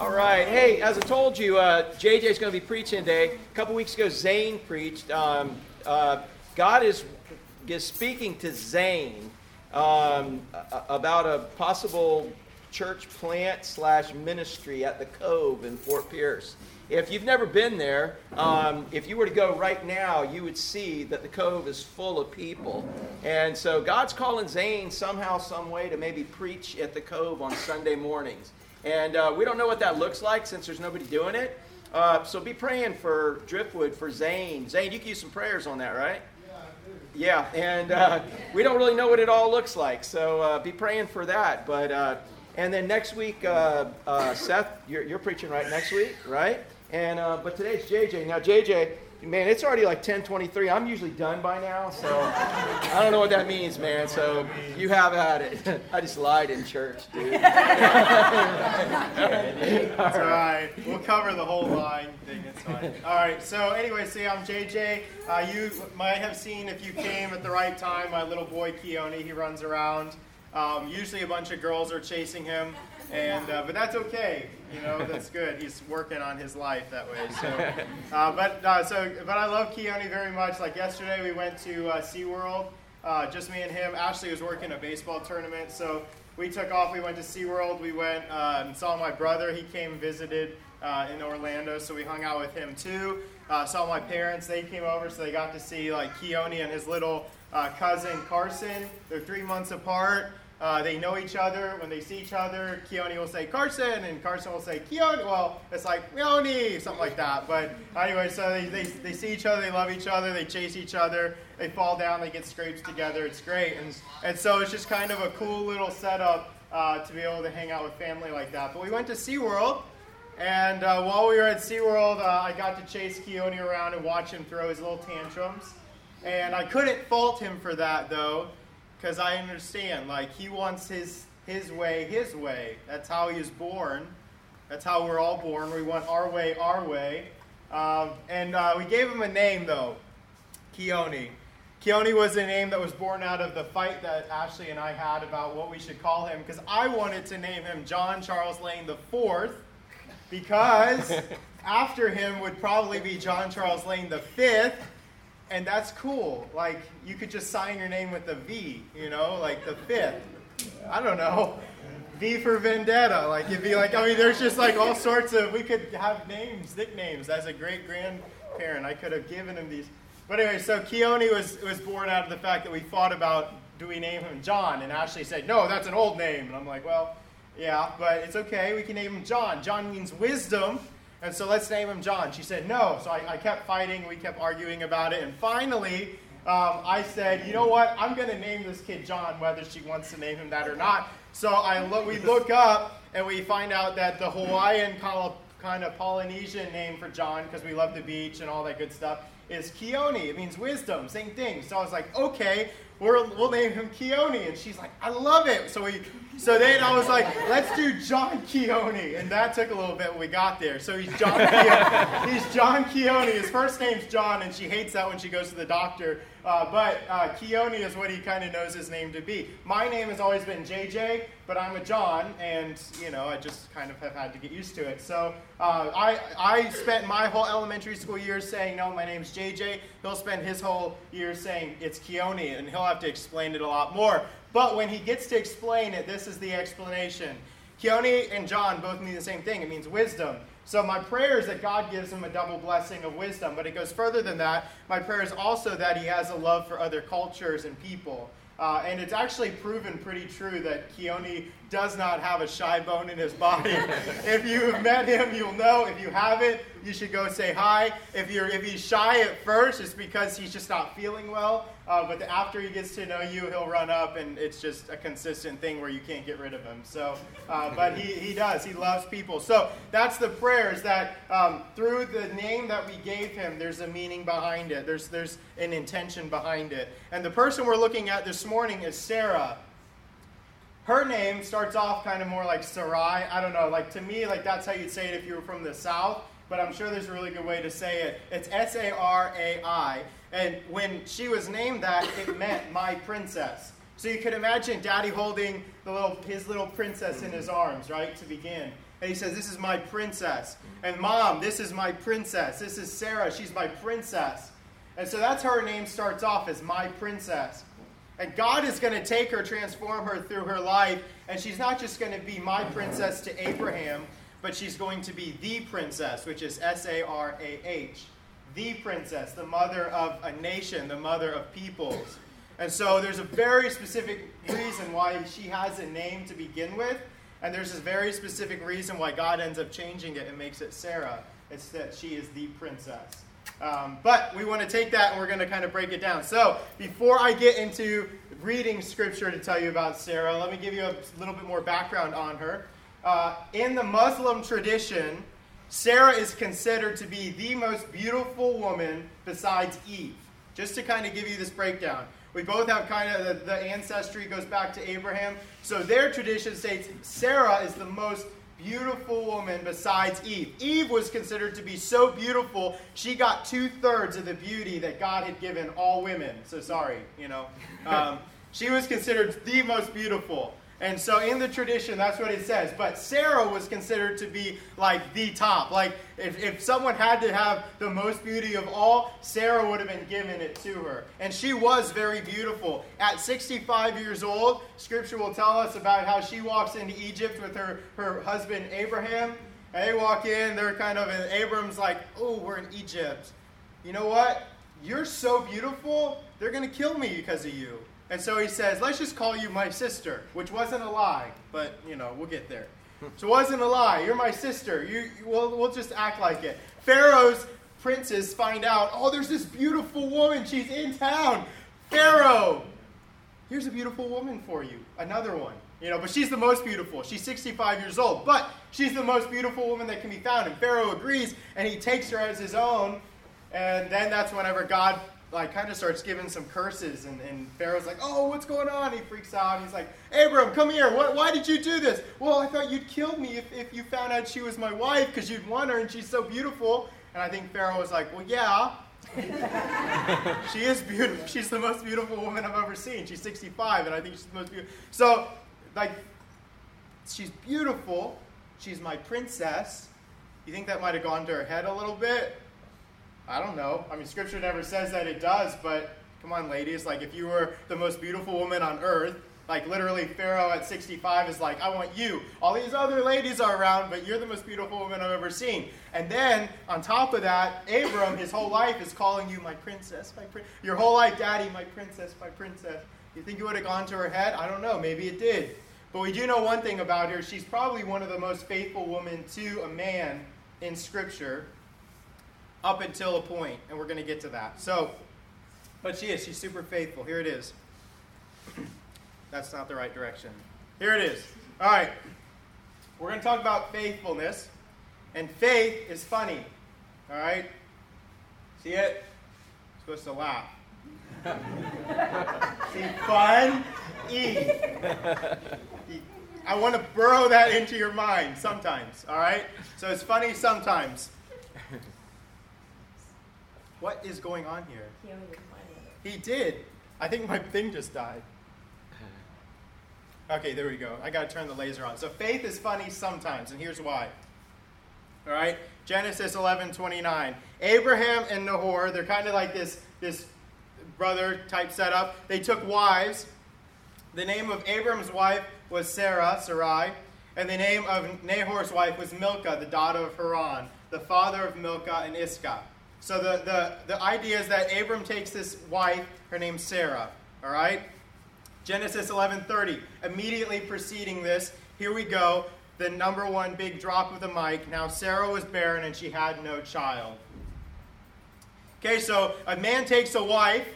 All right. Hey, as I told you, uh, is going to be preaching today. A couple weeks ago, Zane preached. Um, uh, God is, is speaking to Zane um, about a possible church plant slash ministry at the Cove in Fort Pierce. If you've never been there, um, if you were to go right now, you would see that the Cove is full of people. And so God's calling Zane somehow, some way to maybe preach at the Cove on Sunday mornings. And uh, we don't know what that looks like since there's nobody doing it. Uh, so be praying for Driftwood, for Zane. Zane, you can use some prayers on that, right? Yeah, and uh, we don't really know what it all looks like, so uh, be praying for that. But uh, and then next week, uh, Seth, you're, you're, preaching right next week, right? And but today's JJ. Now JJ, man, it's already like 10:23. I'm usually done by now, so I don't know what that means, man. So you have at it. I just lied in church, dude. That's all right. We'll cover the whole line thing. It's fine. All right. So anyway, see, I'm JJ. Uh, you might have seen if you came at the right time. My little boy Keone, he runs around. Um, usually, a bunch of girls are chasing him. And uh, but that's okay, you know. That's good. He's working on his life that way. So, uh, but uh, so but I love Keone very much. Like yesterday, we went to uh, SeaWorld, uh, just me and him. Ashley was working a baseball tournament, so we took off. We went to SeaWorld. We went and saw my brother. He came and visited uh, in Orlando, so we hung out with him too. Uh, saw my parents. They came over, so they got to see like Keone and his little uh, cousin Carson. They're three months apart. Uh, they know each other. When they see each other, Keone will say Carson, and Carson will say Keone. Well, it's like Keone, something like that. But anyway, so they, they, they see each other, they love each other, they chase each other, they fall down, they get scrapes together. It's great. And, and so it's just kind of a cool little setup uh, to be able to hang out with family like that. But we went to SeaWorld. And uh, while we were at SeaWorld, uh, I got to chase Keone around and watch him throw his little tantrums. And I couldn't fault him for that, though because I understand. Like he wants his his way, his way. That's how he is born. That's how we're all born. We want our way, our way. Um, and uh, we gave him a name though, Keone. Keone was a name that was born out of the fight that Ashley and I had about what we should call him. Because I wanted to name him John Charles Lane the Fourth, because after him would probably be John Charles Lane the Fifth and that's cool. Like you could just sign your name with a V, you know, like the fifth. I don't know. V for Vendetta. Like it'd be like I mean, there's just like all sorts of. We could have names, nicknames. As a great grandparent, I could have given him these. But anyway, so Keone was was born out of the fact that we thought about do we name him John, and Ashley said no, that's an old name, and I'm like, well, yeah, but it's okay. We can name him John. John means wisdom. And so let's name him John. She said no. So I, I kept fighting. We kept arguing about it. And finally, um, I said, you know what? I'm going to name this kid John, whether she wants to name him that or not. So I lo- we look up and we find out that the Hawaiian kind of Polynesian name for John, because we love the beach and all that good stuff, is Keone. It means wisdom, same thing. So I was like, okay, we will name him Keone. And she's like, I love it. So we so then I was like, let's do John Keone. And that took a little bit when we got there. So he's John Keone. He's John Keone. His first name's John, and she hates that when she goes to the doctor. Uh, but uh, Keone is what he kind of knows his name to be. My name has always been JJ, but I'm a John, and you know I just kind of have had to get used to it. So uh, I I spent my whole elementary school years saying no, my name's JJ. He'll spend his whole year saying it's Keone, and he'll have to explain it a lot more. But when he gets to explain it, this is the explanation. Keone and John both mean the same thing. It means wisdom. So my prayer is that God gives him a double blessing of wisdom, but it goes further than that. My prayer is also that he has a love for other cultures and people. Uh, and it's actually proven pretty true that Keone does not have a shy bone in his body. if you've met him, you'll know. If you haven't, you should go say hi. If you're if he's shy at first, it's because he's just not feeling well. Uh, but after he gets to know you, he'll run up, and it's just a consistent thing where you can't get rid of him. So, uh, but he, he does. He loves people. So that's the prayer is that um, through the name that we gave him, there's a meaning behind it. There's there's an intention behind it. And the person we're looking at this morning is Sarah. Her name starts off kind of more like Sarai. I don't know. Like to me, like that's how you'd say it if you were from the south but I'm sure there's a really good way to say it. It's S A R A I. And when she was named that, it meant my princess. So you could imagine daddy holding the little, his little princess in his arms, right, to begin. And he says, This is my princess. And mom, this is my princess. This is Sarah. She's my princess. And so that's how her name starts off as my princess. And God is going to take her, transform her through her life. And she's not just going to be my princess to Abraham, but she's going to be the princess, which is S A R A H. The princess, the mother of a nation, the mother of peoples. And so there's a very specific reason why she has a name to begin with. And there's a very specific reason why God ends up changing it and makes it Sarah. It's that she is the princess. Um, but we want to take that and we're going to kind of break it down. So before I get into reading scripture to tell you about Sarah, let me give you a little bit more background on her. Uh, in the Muslim tradition, Sarah is considered to be the most beautiful woman besides Eve. Just to kind of give you this breakdown. We both have kind of the, the ancestry goes back to Abraham. So their tradition states Sarah is the most beautiful woman besides Eve. Eve was considered to be so beautiful, she got two thirds of the beauty that God had given all women. So sorry, you know. Um, she was considered the most beautiful. And so in the tradition, that's what it says. But Sarah was considered to be like the top. Like if, if someone had to have the most beauty of all, Sarah would have been given it to her. And she was very beautiful. At 65 years old, scripture will tell us about how she walks into Egypt with her, her husband Abraham. And they walk in, they're kind of, and Abram's like, oh, we're in Egypt. You know what? You're so beautiful, they're going to kill me because of you. And so he says, let's just call you my sister, which wasn't a lie, but, you know, we'll get there. So it wasn't a lie. You're my sister. You, we'll, we'll just act like it. Pharaoh's princes find out, oh, there's this beautiful woman. She's in town. Pharaoh, here's a beautiful woman for you. Another one. You know, but she's the most beautiful. She's 65 years old, but she's the most beautiful woman that can be found. And Pharaoh agrees, and he takes her as his own. And then that's whenever God like kind of starts giving some curses and, and pharaoh's like oh what's going on? He freaks out. He's like abram come here. What, why did you do this? Well i thought you'd kill me if, if you found out she was my wife because you'd want her and she's so beautiful. And i think pharaoh was like well yeah. She is beautiful she's the most beautiful woman i've ever seen. She's 65 and i think she's the most beautiful so like she's beautiful. She's my princess. You think that might have gone to her head a little bit I don't know. I mean, scripture never says that it does, but come on, ladies. Like, if you were the most beautiful woman on earth, like literally Pharaoh at 65 is like, I want you. All these other ladies are around, but you're the most beautiful woman I've ever seen. And then on top of that, Abram, his whole life is calling you my princess, my prin- Your whole life, daddy, my princess, my princess. You think it would have gone to her head? I don't know. Maybe it did. But we do know one thing about her. She's probably one of the most faithful women to a man in Scripture up until a point, and we're going to get to that. So, but she is. She's super faithful. Here it is. That's not the right direction. Here it is. All right. We're going to talk about faithfulness, and faith is funny. All right. See it? Supposed to laugh. See, fun, E. I want to burrow that into your mind sometimes, all right? So it's funny sometimes. What is going on here? He did. I think my thing just died. Okay, there we go. I got to turn the laser on. So faith is funny sometimes, and here's why. All right, Genesis 11, 29. Abraham and Nahor, they're kind of like this, this brother type setup. They took wives. The name of Abram's wife was Sarah, Sarai, and the name of Nahor's wife was Milcah, the daughter of Haran, the father of Milcah and Iscah. So the, the, the idea is that Abram takes this wife, her name's Sarah, all right? Genesis 11:30. Immediately preceding this, here we go, the number one big drop of the mic. Now Sarah was barren and she had no child. Okay, so a man takes a wife,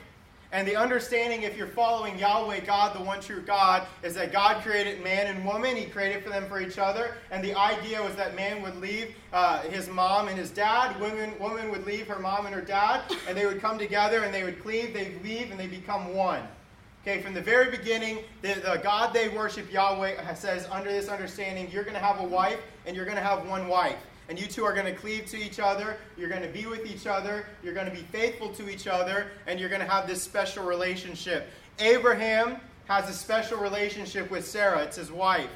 and the understanding, if you're following Yahweh, God, the one true God, is that God created man and woman. He created for them for each other. And the idea was that man would leave uh, his mom and his dad. Women, woman would leave her mom and her dad. And they would come together and they would cleave, they'd leave, and they become one. Okay, from the very beginning, the, the God they worship, Yahweh, says under this understanding, you're going to have a wife and you're going to have one wife and you two are going to cleave to each other. You're going to be with each other. You're going to be faithful to each other, and you're going to have this special relationship. Abraham has a special relationship with Sarah, it's his wife.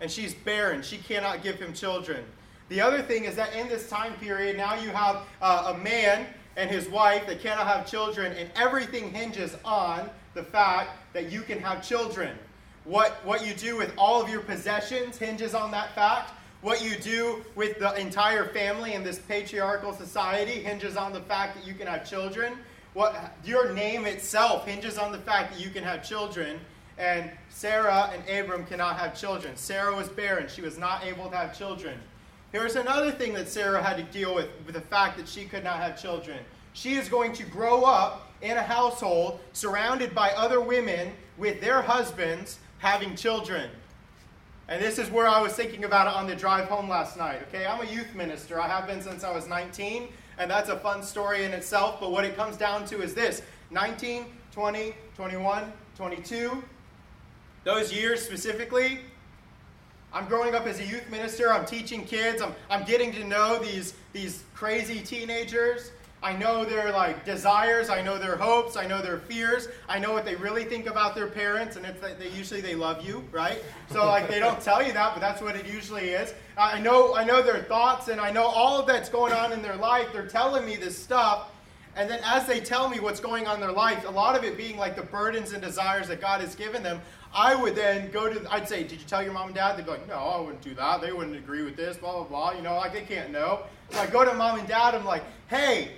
and she's barren. She cannot give him children. The other thing is that in this time period, now you have uh, a man and his wife that cannot have children, and everything hinges on the fact that you can have children. What, what you do with all of your possessions hinges on that fact. What you do with the entire family in this patriarchal society hinges on the fact that you can have children. What, your name itself hinges on the fact that you can have children. And Sarah and Abram cannot have children. Sarah was barren, she was not able to have children. Here's another thing that Sarah had to deal with with the fact that she could not have children. She is going to grow up in a household surrounded by other women with their husbands having children. And this is where I was thinking about it on the drive home last night. Okay, I'm a youth minister. I have been since I was 19, and that's a fun story in itself. But what it comes down to is this 19, 20, 21, 22. Those years specifically, I'm growing up as a youth minister. I'm teaching kids. I'm, I'm getting to know these, these crazy teenagers. I know their like desires. I know their hopes. I know their fears. I know what they really think about their parents, and it's that they usually they love you, right? So like they don't tell you that, but that's what it usually is. I know I know their thoughts, and I know all of that's going on in their life. They're telling me this stuff, and then as they tell me what's going on in their life, a lot of it being like the burdens and desires that God has given them, I would then go to, I'd say, Did you tell your mom and dad? They'd be like, No, I wouldn't do that. They wouldn't agree with this, blah, blah, blah. You know, like they can't know. So I go to mom and dad, I'm like, Hey,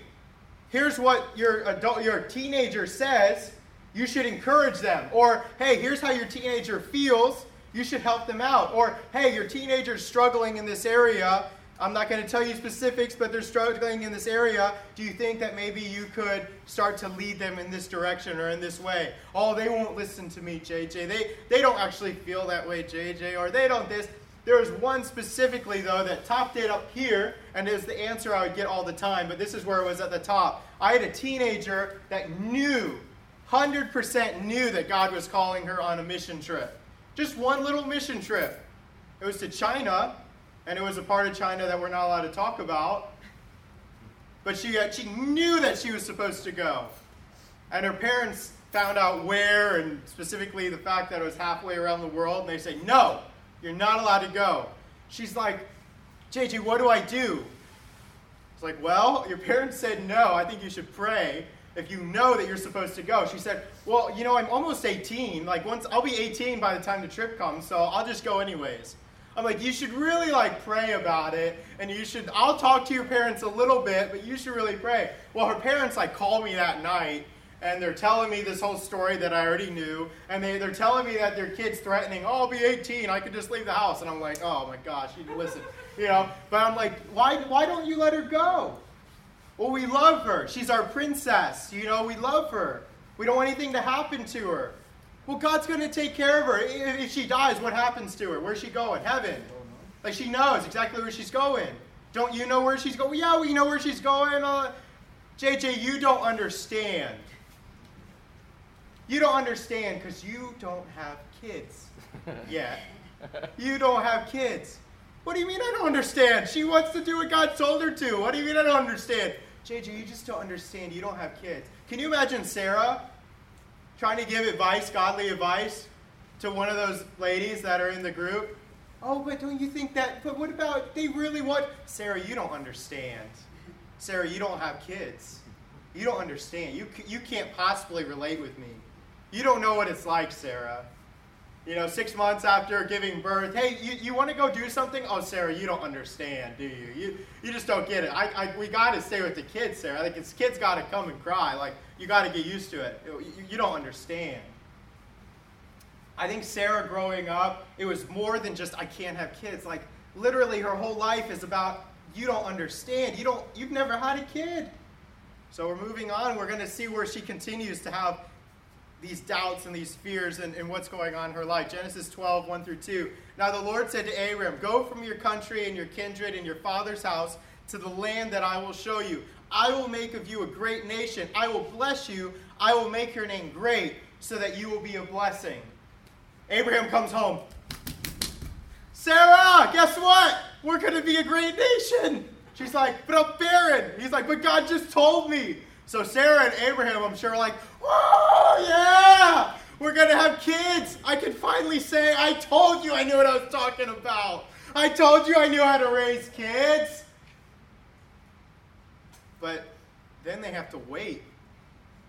here's what your adult, your teenager says. You should encourage them. Or, Hey, here's how your teenager feels. You should help them out. Or, Hey, your teenager's struggling in this area. I'm not going to tell you specifics, but they're struggling in this area. Do you think that maybe you could start to lead them in this direction or in this way? Oh, they won't listen to me, JJ. They, they don't actually feel that way, JJ, or they don't this. There was one specifically, though, that topped it up here, and is the answer I would get all the time, but this is where it was at the top. I had a teenager that knew, 100% knew that God was calling her on a mission trip. Just one little mission trip. It was to China, and it was a part of China that we're not allowed to talk about. But she, uh, she knew that she was supposed to go. And her parents found out where, and specifically the fact that it was halfway around the world, and they say, No, you're not allowed to go. She's like, JJ, what do I do? It's like, Well, your parents said no. I think you should pray if you know that you're supposed to go. She said, Well, you know, I'm almost 18. Like, once I'll be 18 by the time the trip comes, so I'll just go anyways. I'm like, you should really like pray about it, and you should. I'll talk to your parents a little bit, but you should really pray. Well, her parents like called me that night, and they're telling me this whole story that I already knew, and they they're telling me that their kid's threatening, oh, I'll be 18, I could just leave the house, and I'm like, oh my gosh, you listen, you know. But I'm like, why why don't you let her go? Well, we love her. She's our princess. You know, we love her. We don't want anything to happen to her. Well, God's going to take care of her. If she dies, what happens to her? Where's she going? Heaven. Like she knows exactly where she's going. Don't you know where she's going? Yeah, we know where she's going. Uh, JJ, you don't understand. You don't understand because you don't have kids yet. You don't have kids. What do you mean I don't understand? She wants to do what God told her to. What do you mean I don't understand? JJ, you just don't understand. You don't have kids. Can you imagine Sarah trying to give advice, godly advice, to one of those ladies that are in the group. Oh, but don't you think that? But what about they really want? Sarah, you don't understand. Sarah, you don't have kids. You don't understand. You, you can't possibly relate with me. You don't know what it's like, Sarah. You know, six months after giving birth, hey, you, you want to go do something? Oh, Sarah, you don't understand, do you? You, you just don't get it. I, I, we got to stay with the kids, Sarah. Like, it's, kids got to come and cry. Like, you got to get used to it. You, you don't understand. I think Sarah growing up, it was more than just, I can't have kids. Like, literally, her whole life is about, you don't understand. You don't, you've never had a kid. So we're moving on. We're going to see where she continues to have these doubts and these fears and, and what's going on in her life. Genesis 12, 1 through 2. Now the Lord said to Abram, Go from your country and your kindred and your father's house to the land that I will show you. I will make of you a great nation. I will bless you. I will make your name great so that you will be a blessing. Abraham comes home. Sarah, guess what? We're going to be a great nation. She's like, but I'm barren. He's like, but God just told me. So Sarah and Abraham, I'm sure, are like, oh, yeah, We're going to have kids. I can finally say, I told you I knew what I was talking about. I told you I knew how to raise kids. But then they have to wait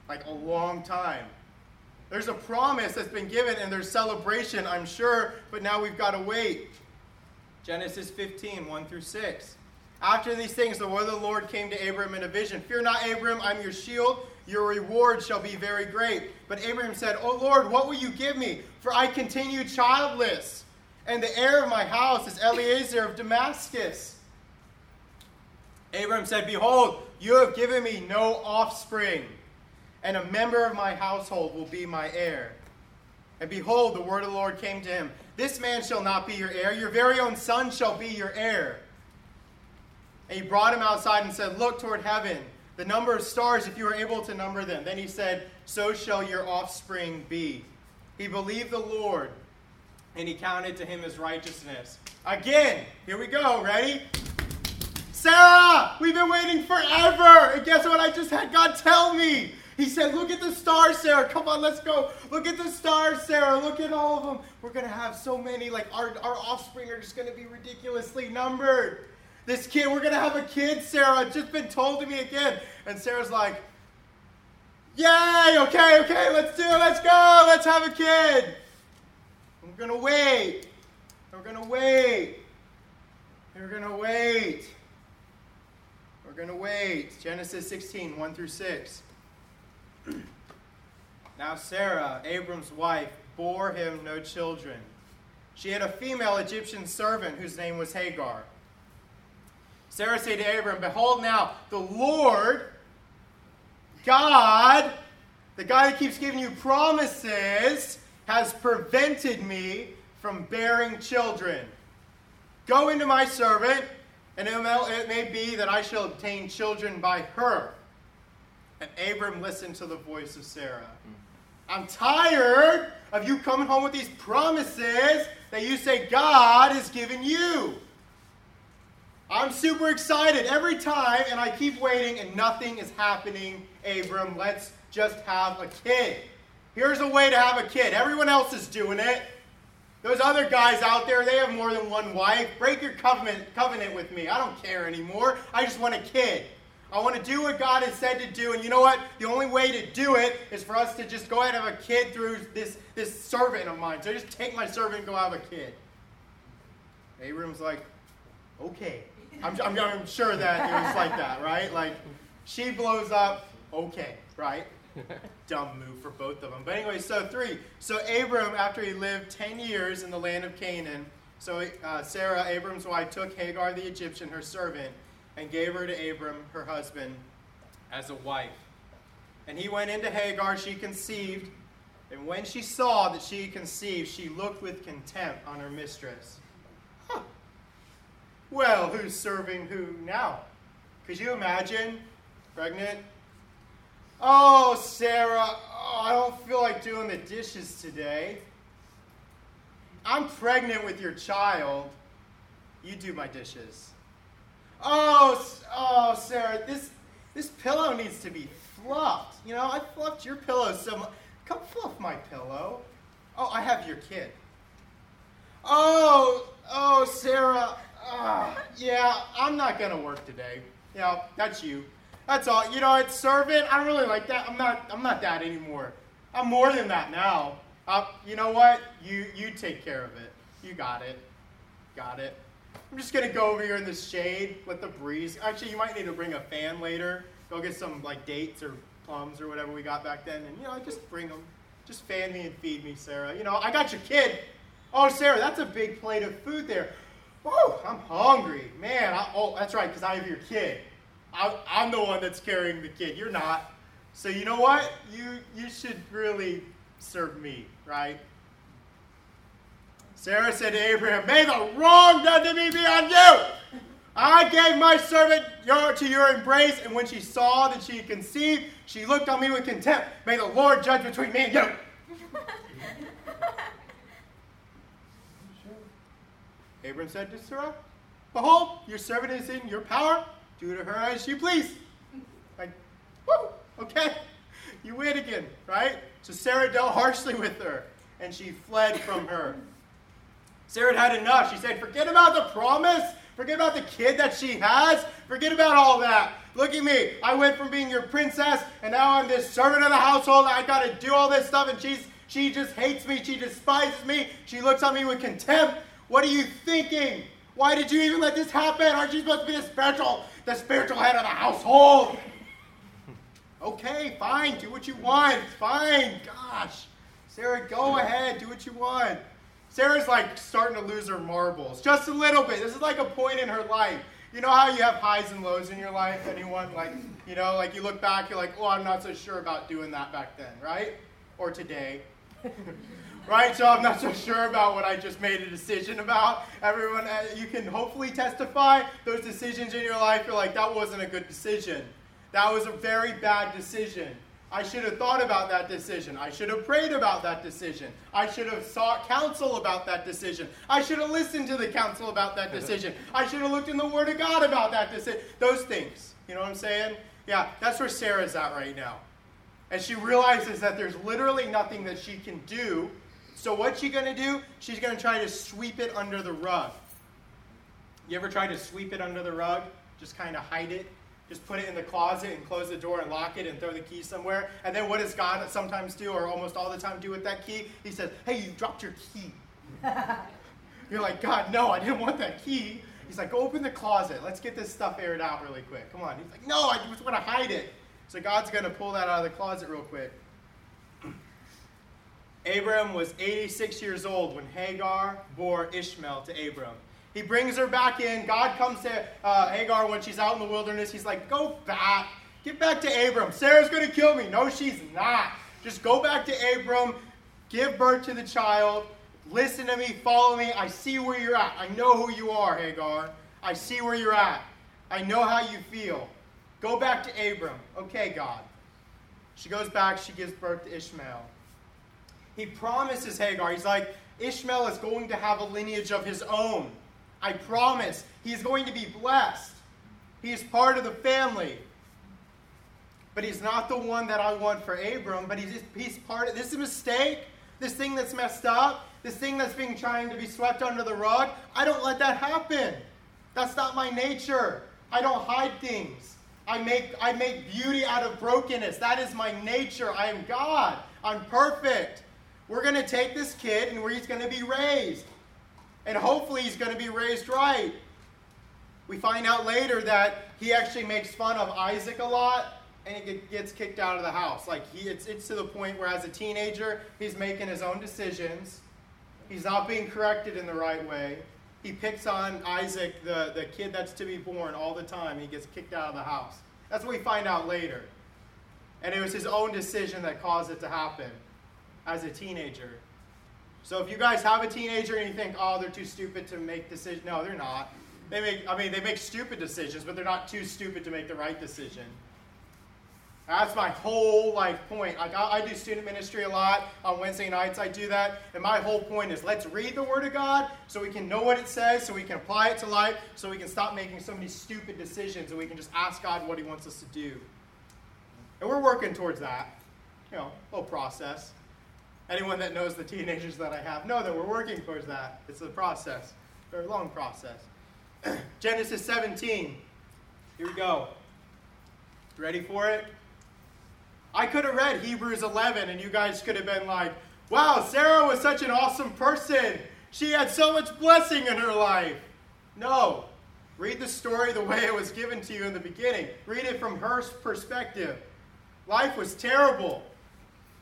like a long time. There's a promise that's been given and there's celebration, I'm sure, but now we've got to wait. Genesis 15, 1 through 6. After these things, the word of the Lord came to Abram in a vision Fear not, Abram, I'm your shield. Your reward shall be very great. But Abram said, O Lord, what will you give me? For I continue childless, and the heir of my house is Eliezer of Damascus. Abram said, Behold, you have given me no offspring, and a member of my household will be my heir. And behold, the word of the Lord came to him This man shall not be your heir, your very own son shall be your heir. And he brought him outside and said, Look toward heaven, the number of stars, if you are able to number them. Then he said, So shall your offspring be. He believed the Lord, and he counted to him as righteousness. Again, here we go. Ready? Sarah, we've been waiting forever. And guess what I just had God tell me? He said, Look at the stars, Sarah. Come on, let's go. Look at the stars, Sarah. Look at all of them. We're going to have so many. Like, our, our offspring are just going to be ridiculously numbered. This kid, we're to have a kid, Sarah. It's just been told to me again. And Sarah's like, Yay, okay, okay, let's do it. Let's go. Let's have a kid. We're to wait. We're to wait. We're to wait. We're to wait. Genesis 16, 1 through 6. now, Sarah, Abram's wife, bore him no children. She had a female Egyptian servant whose name was Hagar. Sarah said to Abram, Behold now, the Lord, God, the guy that keeps giving you promises, has prevented me from bearing children. Go into my servant, and it may be that I shall obtain children by her. And Abram listened to the voice of Sarah. Hmm. I'm tired of you coming home with these promises that you say God has given you. I'm super excited every time, and I keep waiting, and nothing is happening. Abram, let's just have a kid. Here's a way to have a kid. Everyone else is doing it. Those other guys out there, they have more than one wife. Break your covenant, covenant with me. I don't care anymore. I just want a kid. I want to do what God has said to do. And you know what? The only way to do it is for us to just go ahead and have a kid through this, this servant of mine. So just take my servant and go have a kid. Abram's like, okay. I'm, I'm, I'm sure that it was like that, right? Like, she blows up, okay, right? Dumb move for both of them. But anyway, so three. So Abram, after he lived 10 years in the land of Canaan, so uh, Sarah, Abram's wife, took Hagar the Egyptian, her servant, and gave her to Abram, her husband, as a wife. And he went into Hagar, she conceived, and when she saw that she conceived, she looked with contempt on her mistress. Well, who's serving who now? Could you imagine? Pregnant? Oh, Sarah, oh, I don't feel like doing the dishes today. I'm pregnant with your child. You do my dishes. Oh, oh, Sarah, this this pillow needs to be fluffed. You know, I fluffed your pillow so much. Come fluff my pillow. Oh, I have your kid. Oh, oh, Sarah, uh, yeah, I'm not gonna work today. Yeah, that's you. That's all. You know, it's servant. I don't really like that. I'm not. I'm not that anymore. I'm more than that now. Uh, you know what? You you take care of it. You got it. Got it. I'm just gonna go over here in the shade, let the breeze. Actually, you might need to bring a fan later. Go get some like dates or plums or whatever we got back then, and you know, just bring them. Just fan me and feed me, Sarah. You know, I got your kid. Oh, Sarah, that's a big plate of food there. Whew, I'm hungry. Man, I, oh, that's right, because I have your kid. I, I'm the one that's carrying the kid. You're not. So you know what? You, you should really serve me, right? Sarah said to Abraham, May the wrong done to me be on you. I gave my servant your, to your embrace, and when she saw that she conceived, she looked on me with contempt. May the Lord judge between me and you. Abram said to Sarah, Behold, your servant is in your power. Do to her as you please. Like, whoo, okay. You win again, right? So Sarah dealt harshly with her, and she fled from her. Sarah had enough. She said, Forget about the promise. Forget about the kid that she has. Forget about all that. Look at me. I went from being your princess, and now I'm this servant of the household. I got to do all this stuff, and she's she just hates me. She despises me. She looks at me with contempt. What are you thinking? Why did you even let this happen? Aren't you supposed to be the spiritual, the spiritual head of the household? okay, fine. Do what you want. Fine. Gosh. Sarah, go ahead. Do what you want. Sarah's like starting to lose her marbles just a little bit. This is like a point in her life. You know how you have highs and lows in your life? Anyone like, you know, like you look back, you're like, oh, I'm not so sure about doing that back then, right? Or today. right? So I'm not so sure about what I just made a decision about. Everyone, uh, you can hopefully testify those decisions in your life. You're like, that wasn't a good decision. That was a very bad decision. I should have thought about that decision. I should have prayed about that decision. I should have sought counsel about that decision. I should have listened to the counsel about that decision. I should have looked in the Word of God about that decision. Those things. You know what I'm saying? Yeah, that's where Sarah's at right now. And she realizes that there's literally nothing that she can do. So what's she going to do? She's going to try to sweep it under the rug. You ever try to sweep it under the rug? Just kind of hide it? Just put it in the closet and close the door and lock it and throw the key somewhere. And then what does God sometimes do, or almost all the time do with that key? He says, Hey, you dropped your key. You're like, God, no, I didn't want that key. He's like, Go open the closet. Let's get this stuff aired out really quick. Come on. He's like, No, I just want to hide it. So God's going to pull that out of the closet real quick. Abram was 86 years old when Hagar bore Ishmael to Abram. He brings her back in. God comes to uh, Hagar when she's out in the wilderness. He's like, Go back. Get back to Abram. Sarah's going to kill me. No, she's not. Just go back to Abram. Give birth to the child. Listen to me. Follow me. I see where you're at. I know who you are, Hagar. I see where you're at. I know how you feel. Go back to Abram. Okay, God. She goes back. She gives birth to Ishmael. He promises Hagar, he's like, Ishmael is going to have a lineage of his own. I promise. He's going to be blessed. He's part of the family. But he's not the one that I want for Abram, but he's, he's part of this is a mistake. This thing that's messed up, this thing that's being trying to be swept under the rug. I don't let that happen. That's not my nature. I don't hide things. I make I make beauty out of brokenness. That is my nature. I am God. I'm perfect. We're going to take this kid and where he's going to be raised. And hopefully he's going to be raised right. We find out later that he actually makes fun of Isaac a lot and he gets kicked out of the house. Like he, it's, it's to the point where as a teenager, he's making his own decisions. He's not being corrected in the right way. He picks on Isaac, the, the kid that's to be born, all the time. He gets kicked out of the house. That's what we find out later. And it was his own decision that caused it to happen as a teenager. So if you guys have a teenager and you think, oh, they're too stupid to make decisions, no, they're not. They make, I mean, they make stupid decisions, but they're not too stupid to make the right decision. That's my whole life point. Like I, I, do student ministry a lot on Wednesday nights. I do that, and my whole point is let's read the Word of God so we can know what it says, so we can apply it to life, so we can stop making so many stupid decisions, and we can just ask God what He wants us to do. And we're working towards that. You know, a little process. Anyone that knows the teenagers that I have know that we're working towards that. It's a process, very long process. Genesis 17. Here we go. Ready for it? I could have read Hebrews 11 and you guys could have been like, wow, Sarah was such an awesome person. She had so much blessing in her life. No. Read the story the way it was given to you in the beginning. Read it from her perspective. Life was terrible.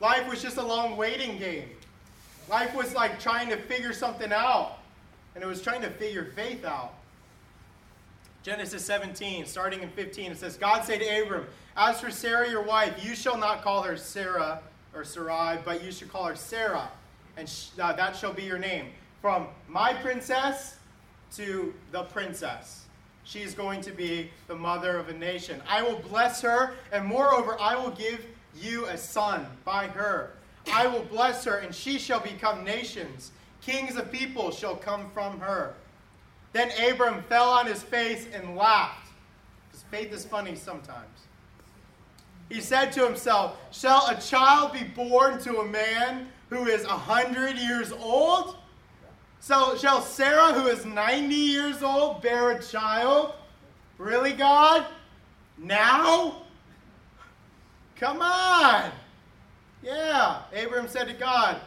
Life was just a long waiting game. Life was like trying to figure something out, and it was trying to figure faith out. Genesis 17, starting in 15, it says, God said to Abram, As for Sarah, your wife, you shall not call her Sarah or Sarai, but you shall call her Sarah, and sh- uh, that shall be your name. From my princess to the princess. She is going to be the mother of a nation. I will bless her, and moreover, I will give you a son by her. I will bless her, and she shall become nations. Kings of people shall come from her. Then Abram fell on his face and laughed. Because faith is funny sometimes. He said to himself, Shall a child be born to a man who is a hundred years old? So shall Sarah, who is 90 years old, bear a child? Really, God? Now? Come on. Yeah. Abraham said to God,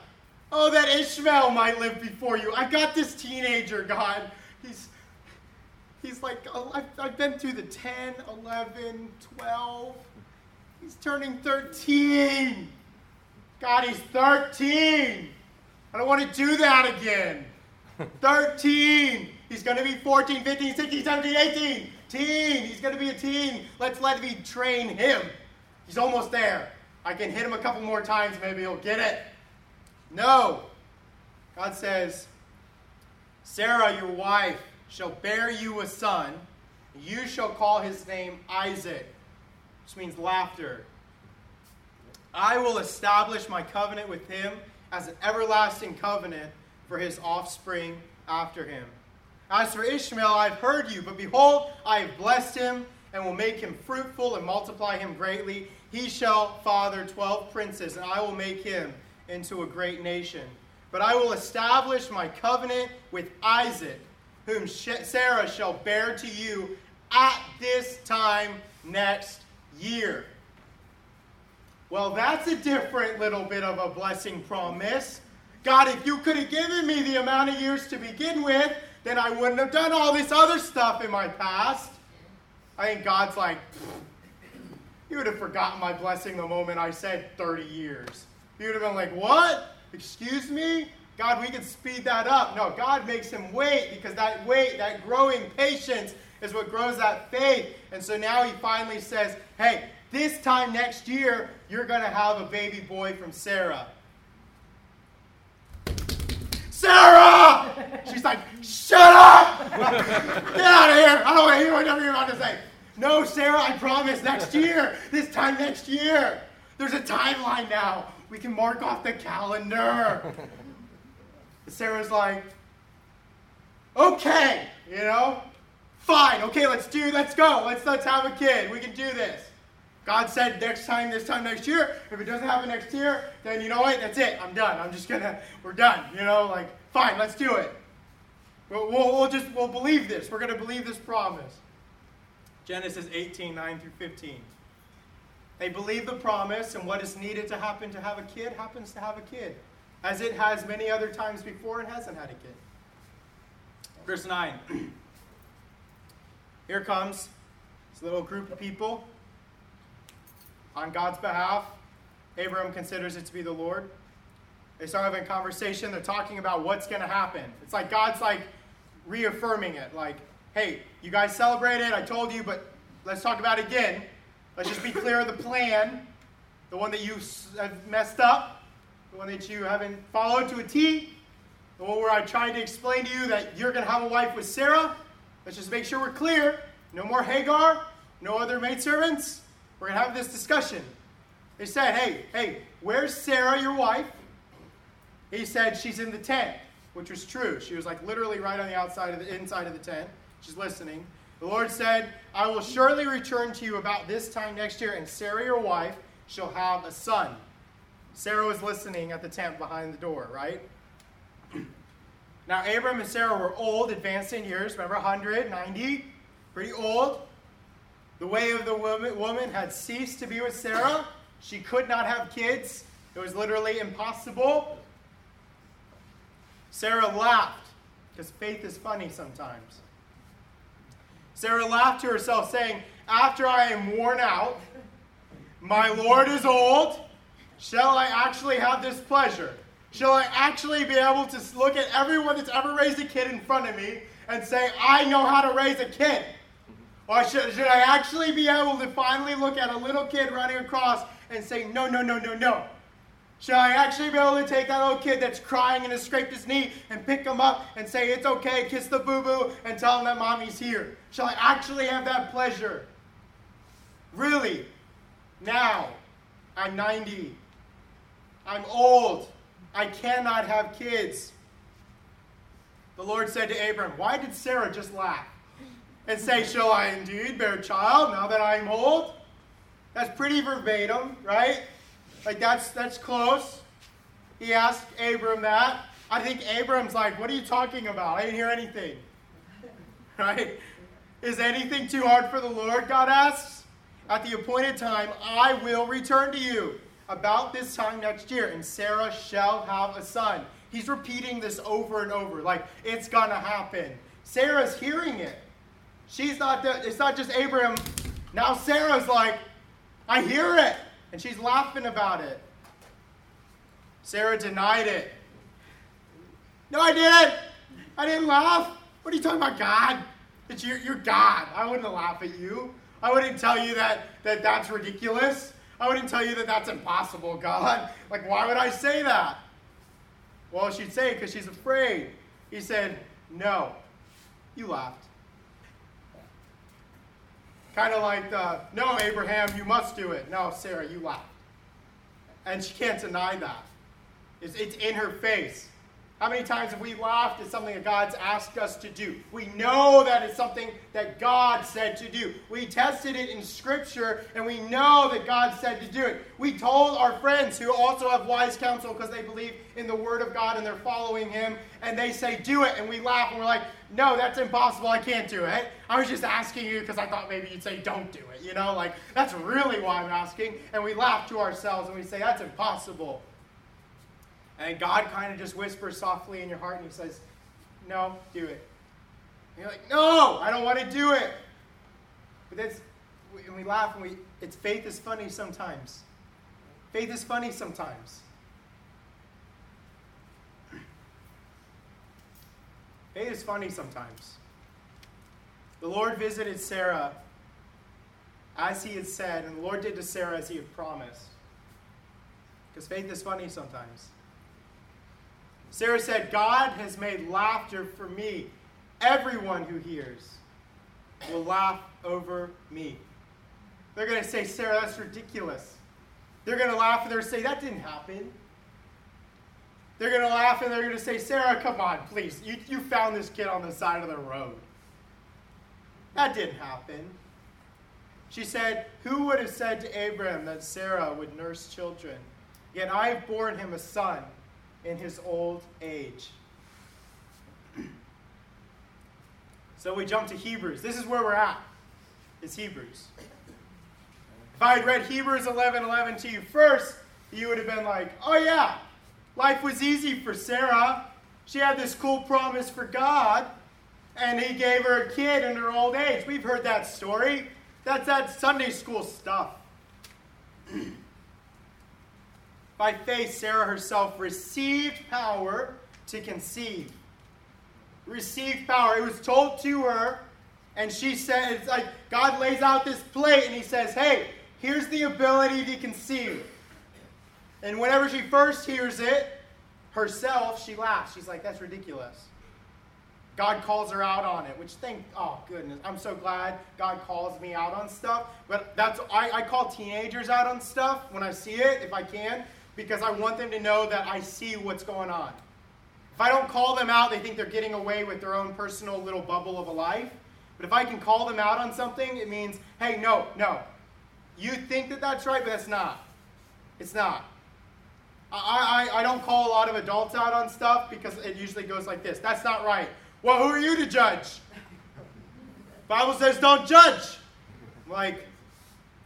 Oh, that Ishmael might live before you. I got this teenager, God. He's he's like oh, I've, I've been through the 10, 11, 12. He's turning 13. God, he's 13. I don't want to do that again. 13. He's going to be 14, 15, 16, 17, 18. Teen. He's going to be a teen. Let's let me train him. He's almost there. I can hit him a couple more times, maybe he'll get it. No. God says, Sarah, your wife, shall bear you a son. You shall call his name Isaac, which means laughter. I will establish my covenant with him as an everlasting covenant for his offspring after him. As for Ishmael, I have heard you, but behold, I have blessed him and will make him fruitful and multiply him greatly. He shall father twelve princes, and I will make him into a great nation. But I will establish my covenant with Isaac, whom Sarah shall bear to you at this time next year. Well, that's a different little bit of a blessing promise. God, if you could have given me the amount of years to begin with, then I wouldn't have done all this other stuff in my past. I think God's like, you would have forgotten my blessing the moment I said 30 years. You would have been like, what? Excuse me? God, we can speed that up. No, God makes him wait because that wait, that growing patience is what grows that faith. And so now he finally says, hey, this time next year, you're going to have a baby boy from Sarah. Sarah! She's like, shut up! Get out of here! I don't want to hear whatever you're about to say. No, Sarah, I promise next year. This time next year. There's a timeline now. We can mark off the calendar. Sarah's like, okay, you know, fine, okay, let's do, let's go, let's let's have a kid. We can do this. God said next time, this time next year. If it doesn't happen next year, then you know what? That's it. I'm done. I'm just gonna, we're done. You know, like, fine, let's do it. We'll, we'll, we'll just, we'll believe this. We're gonna believe this promise. Genesis 18, 9 through 15. They believe the promise, and what is needed to happen to have a kid happens to have a kid, as it has many other times before and hasn't had a kid. Verse 9. Here comes this little group of people on God's behalf. Abraham considers it to be the Lord. They start having a conversation. They're talking about what's going to happen. It's like God's like reaffirming it. Like, hey, you guys celebrated. I told you, but let's talk about it again. Let's just be clear of the plan, the one that you have messed up, the one that you haven't followed to a T, the one where I tried to explain to you that you're going to have a wife with Sarah. Let's just make sure we're clear. No more Hagar, no other maidservants. We're going to have this discussion. They said, hey, hey, where's Sarah, your wife? He said, she's in the tent, which was true. She was like literally right on the outside of the inside of the tent. She's listening. The Lord said, I will surely return to you about this time next year, and Sarah, your wife, shall have a son. Sarah was listening at the tent behind the door, right? Now, Abram and Sarah were old, advanced in years. Remember, 100, 90, pretty old. The way of the woman, woman had ceased to be with Sarah. She could not have kids, it was literally impossible. Sarah laughed, because faith is funny sometimes. Sarah laughed to herself, saying, After I am worn out, my Lord is old, shall I actually have this pleasure? Shall I actually be able to look at everyone that's ever raised a kid in front of me and say, I know how to raise a kid? Or should, should I actually be able to finally look at a little kid running across and say, No, no, no, no, no? Shall I actually be able to take that little kid that's crying and has scraped his knee and pick him up and say, It's okay, kiss the boo boo, and tell him that mommy's here? Shall I actually have that pleasure? Really? Now, I'm 90. I'm old. I cannot have kids. The Lord said to Abram, Why did Sarah just laugh? And say, Shall I indeed bear child now that I am old? That's pretty verbatim, right? Like that's that's close. He asked Abram that. I think Abram's like, "What are you talking about? I didn't hear anything." Right? Is anything too hard for the Lord? God asks. At the appointed time, I will return to you about this time next year, and Sarah shall have a son. He's repeating this over and over, like it's gonna happen. Sarah's hearing it. She's not. The, it's not just Abraham. Now Sarah's like, I hear it, and she's laughing about it. Sarah denied it. No, I didn't. I didn't laugh. What are you talking about, God? It's your, you're God. I wouldn't laugh at you. I wouldn't tell you that, that that's ridiculous. I wouldn't tell you that that's impossible, God. Like, why would I say that? Well, she'd say because she's afraid. He said, No. You laughed. Kind of like the, No, Abraham, you must do it. No, Sarah, you laughed. And she can't deny that. It's, it's in her face. How many times have we laughed at something that God's asked us to do? We know that it's something that God said to do. We tested it in Scripture and we know that God said to do it. We told our friends who also have wise counsel because they believe in the Word of God and they're following Him and they say, Do it. And we laugh and we're like, No, that's impossible. I can't do it. I was just asking you because I thought maybe you'd say, Don't do it. You know, like that's really why I'm asking. And we laugh to ourselves and we say, That's impossible. And God kind of just whispers softly in your heart and He says, No, do it. And you're like, No, I don't want to do it. But that's, and we laugh and we, it's faith is funny sometimes. Faith is funny sometimes. Faith is funny sometimes. The Lord visited Sarah as he had said, and the Lord did to Sarah as he had promised. Because faith is funny sometimes. Sarah said, God has made laughter for me. Everyone who hears will laugh over me. They're going to say, Sarah, that's ridiculous. They're going to laugh and they're going to say, that didn't happen. They're going to laugh and they're going to say, Sarah, come on, please. You, you found this kid on the side of the road. That didn't happen. She said, Who would have said to Abraham that Sarah would nurse children? Yet I have borne him a son in his old age. so we jump to Hebrews. This is where we're at. It's Hebrews. If I had read Hebrews 11 11 to you first, you would have been like, oh yeah, life was easy for Sarah. She had this cool promise for God, and He gave her a kid in her old age. We've heard that story. That's that Sunday school stuff. By faith, Sarah herself received power to conceive. Received power. It was told to her, and she said, it's like God lays out this plate and he says, hey, here's the ability to conceive. And whenever she first hears it herself, she laughs. She's like, that's ridiculous. God calls her out on it, which thank oh goodness, I'm so glad God calls me out on stuff. But that's I, I call teenagers out on stuff when I see it, if I can, because I want them to know that I see what's going on. If I don't call them out, they think they're getting away with their own personal little bubble of a life. But if I can call them out on something, it means, hey, no, no. You think that that's right, but that's not. It's not. I, I, I don't call a lot of adults out on stuff because it usually goes like this. That's not right. Well, who are you to judge? Bible says don't judge. I'm like,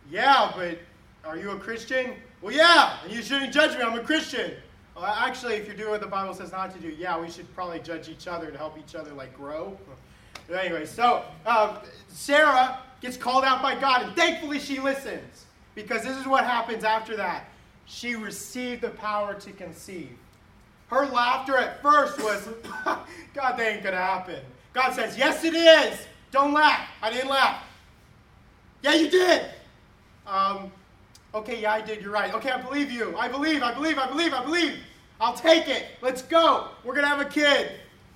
yeah, but are you a Christian? Well, yeah, and you shouldn't judge me. I'm a Christian. Well, actually, if you're doing what the Bible says not to do, yeah, we should probably judge each other to help each other like grow. But anyway, so um, Sarah gets called out by God, and thankfully she listens because this is what happens after that. She received the power to conceive. Her laughter at first was, God, that ain't gonna happen. God says, Yes, it is. Don't laugh. I didn't laugh. Yeah, you did. Um, Okay, yeah, I did. You're right. Okay, I believe you. I believe, I believe, I believe, I believe. I'll take it. Let's go. We're going to have a kid.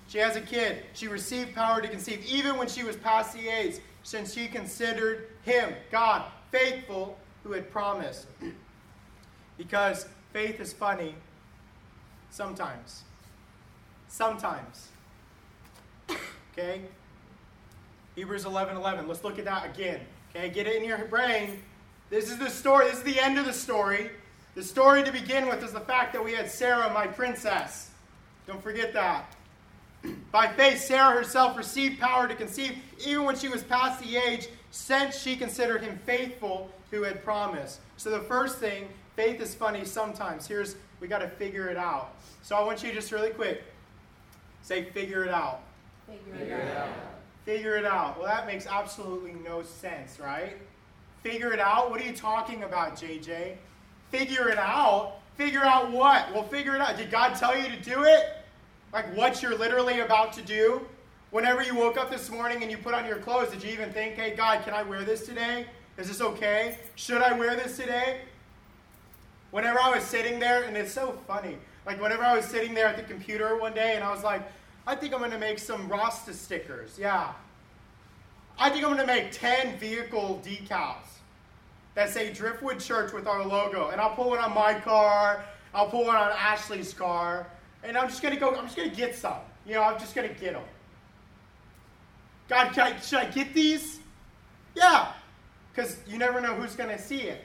She has a kid. She received power to conceive even when she was past the age, since she considered him, God, faithful, who had promised. because faith is funny sometimes. Sometimes. Okay? Hebrews 11 11. Let's look at that again. Okay, get it in your brain This is the story. This is the end of the story. The story to begin with is the fact that we had Sarah, my princess. Don't forget that. By faith, Sarah herself received power to conceive, even when she was past the age, since she considered him faithful who had promised. So the first thing, faith is funny sometimes. Here's, we got to figure it out. So I want you just really quick say, figure it out. Figure it out. Figure it out. Well, that makes absolutely no sense, right? Figure it out? What are you talking about, JJ? Figure it out? Figure out what? Well, figure it out. Did God tell you to do it? Like what you're literally about to do? Whenever you woke up this morning and you put on your clothes, did you even think, hey, God, can I wear this today? Is this okay? Should I wear this today? Whenever I was sitting there, and it's so funny, like whenever I was sitting there at the computer one day and I was like, I think I'm going to make some Rasta stickers. Yeah. I think I'm going to make 10 vehicle decals that say Driftwood Church with our logo. And I'll put one on my car. I'll put one on Ashley's car. And I'm just going to go, I'm just going to get some. You know, I'm just going to get them. God, I, should I get these? Yeah. Because you never know who's going to see it.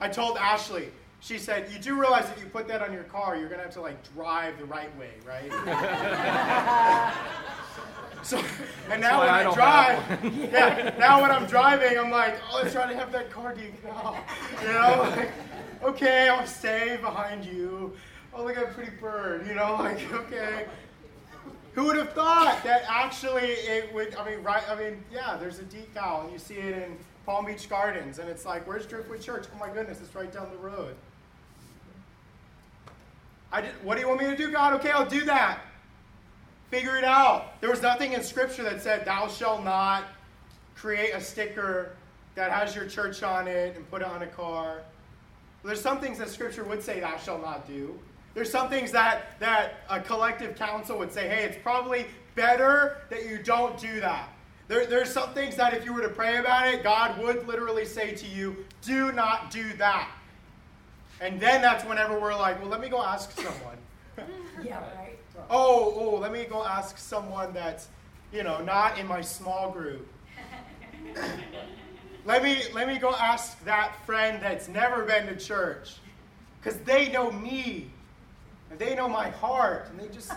I told Ashley, she said, You do realize if you put that on your car, you're going to have to like drive the right way, right? so, and now when I, I drive, yeah, now when I'm driving, I'm like, Oh, let's try to have that car decal. You know, like, okay, I'll stay behind you. Oh, look at a pretty bird, you know, like, okay. Who would have thought that actually it would, I mean, right, I mean, yeah, there's a decal, and you see it in Palm Beach Gardens, and it's like, where's Driftwood Church? Oh my goodness, it's right down the road. I did, what do you want me to do, God? Okay, I'll do that. Figure it out. There was nothing in Scripture that said, Thou shalt not create a sticker that has your church on it and put it on a car. There's some things that Scripture would say, Thou shalt not do. There's some things that, that a collective council would say, hey, it's probably better that you don't do that. There, there's some things that if you were to pray about it, God would literally say to you, do not do that. And then that's whenever we're like, well, let me go ask someone. yeah, right. Oh, oh, let me go ask someone that's, you know, not in my small group. let me let me go ask that friend that's never been to church. Because they know me. And they know my heart. And they just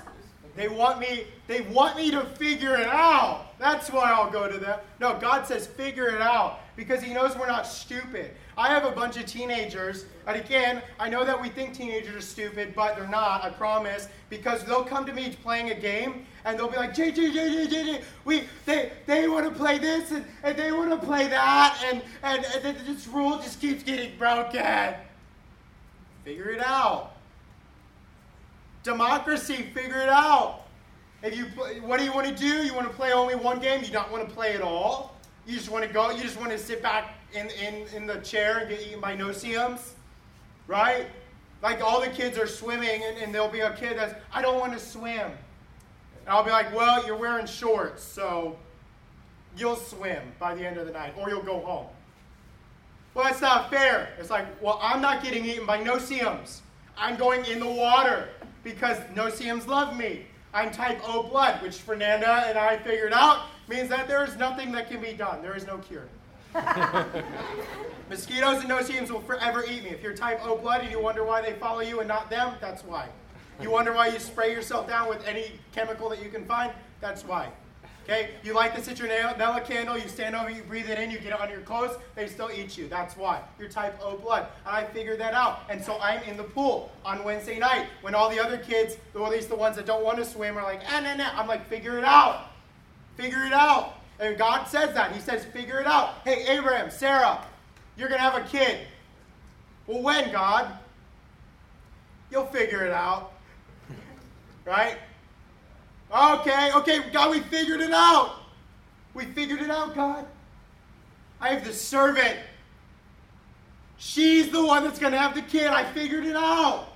they want me, they want me to figure it out. That's why I'll go to them. No, God says figure it out because He knows we're not stupid. I have a bunch of teenagers, and again, I know that we think teenagers are stupid, but they're not, I promise, because they'll come to me playing a game and they'll be like, J, J, J, J, J, J, we, they, they want to play this and, and they want to play that, and, and, and this rule just keeps getting broken. Figure it out. Democracy, figure it out. If you, what do you want to do? You want to play only one game? You don't want to play at all? You just want to go, you just want to sit back in, in, in the chair and get eaten by no-see-ums? Right? Like all the kids are swimming and, and there'll be a kid that's, I don't want to swim. And I'll be like, well, you're wearing shorts, so you'll swim by the end of the night, or you'll go home. Well, that's not fair. It's like, well, I'm not getting eaten by no-see-ums. I'm going in the water because no-see-ums love me. I'm type O blood, which Fernanda and I figured out means that there is nothing that can be done. There is no cure. Mosquitoes and no-see-ums will forever eat me. If you're type O blood and you wonder why they follow you and not them, that's why. You wonder why you spray yourself down with any chemical that you can find, that's why. Okay, you light the citronella candle, you stand over, you breathe it in, you get it on your clothes, they still eat you. That's why. You're type O blood. And I figured that out. And so I'm in the pool on Wednesday night when all the other kids, or at least the ones that don't want to swim, are like, ah, nah, nah. I'm like, figure it out. Figure it out. And God says that. He says, figure it out. Hey, Abraham, Sarah, you're going to have a kid. Well, when, God? You'll figure it out. Right? Okay, okay, God, we figured it out. We figured it out, God. I have the servant. She's the one that's going to have the kid. I figured it out.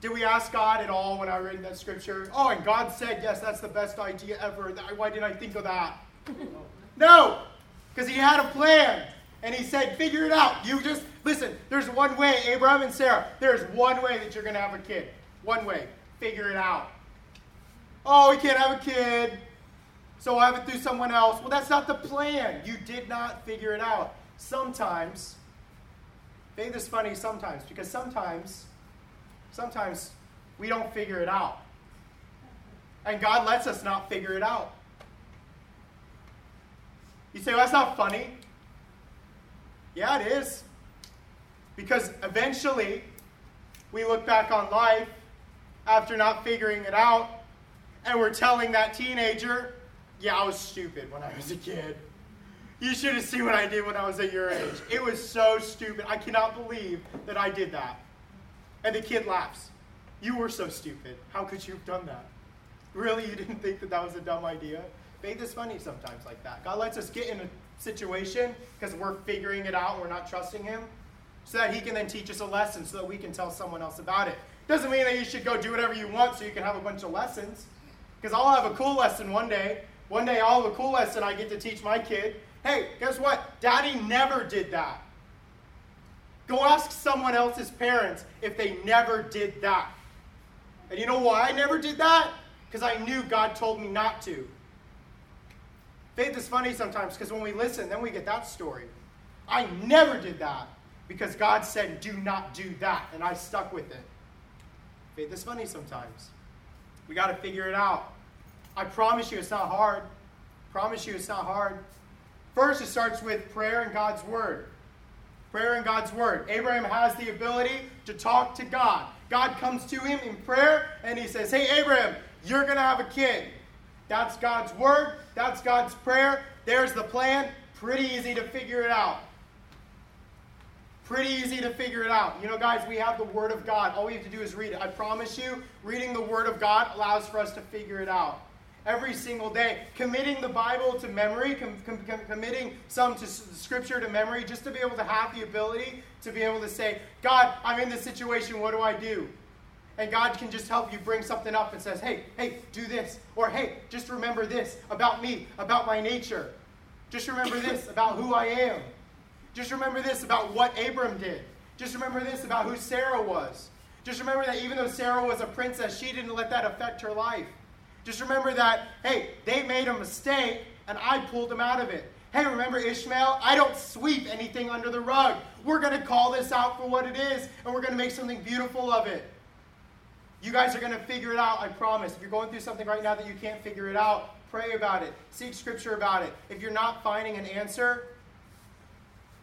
Did we ask God at all when I read that scripture? Oh, and God said, yes, that's the best idea ever. Why didn't I think of that? no, because He had a plan. And He said, figure it out. You just, listen, there's one way, Abraham and Sarah, there's one way that you're going to have a kid. One way. Figure it out. Oh, we can't have a kid, so I'll have it through someone else. Well, that's not the plan. You did not figure it out. sometimes, faith is funny sometimes because sometimes, sometimes we don't figure it out. And God lets us not figure it out. You say, well, that's not funny. Yeah, it is. Because eventually, we look back on life after not figuring it out, and we're telling that teenager, yeah, I was stupid when I was a kid. You should have seen what I did when I was at your age. It was so stupid. I cannot believe that I did that. And the kid laughs. You were so stupid. How could you have done that? Really, you didn't think that that was a dumb idea? Faith is funny sometimes like that. God lets us get in a situation because we're figuring it out and we're not trusting Him so that He can then teach us a lesson so that we can tell someone else about it. Doesn't mean that you should go do whatever you want so you can have a bunch of lessons. Because I'll have a cool lesson one day. One day I'll have a cool lesson I get to teach my kid. Hey, guess what? Daddy never did that. Go ask someone else's parents if they never did that. And you know why I never did that? Because I knew God told me not to. Faith is funny sometimes because when we listen, then we get that story. I never did that because God said, do not do that, and I stuck with it. Faith is funny sometimes. We got to figure it out. I promise you it's not hard. Promise you it's not hard. First, it starts with prayer and God's Word. Prayer and God's Word. Abraham has the ability to talk to God. God comes to him in prayer and he says, Hey, Abraham, you're going to have a kid. That's God's Word. That's God's prayer. There's the plan. Pretty easy to figure it out. Pretty easy to figure it out. You know, guys, we have the Word of God. All we have to do is read it. I promise you, reading the Word of God allows for us to figure it out every single day. Committing the Bible to memory, com- com- com- committing some to s- Scripture to memory, just to be able to have the ability to be able to say, God, I'm in this situation, what do I do? And God can just help you bring something up and says, hey, hey, do this. Or hey, just remember this about me, about my nature. Just remember this about who I am. Just remember this about what Abram did. Just remember this about who Sarah was. Just remember that even though Sarah was a princess, she didn't let that affect her life. Just remember that, hey, they made a mistake and I pulled them out of it. Hey, remember Ishmael? I don't sweep anything under the rug. We're going to call this out for what it is and we're going to make something beautiful of it. You guys are going to figure it out, I promise. If you're going through something right now that you can't figure it out, pray about it. Seek scripture about it. If you're not finding an answer,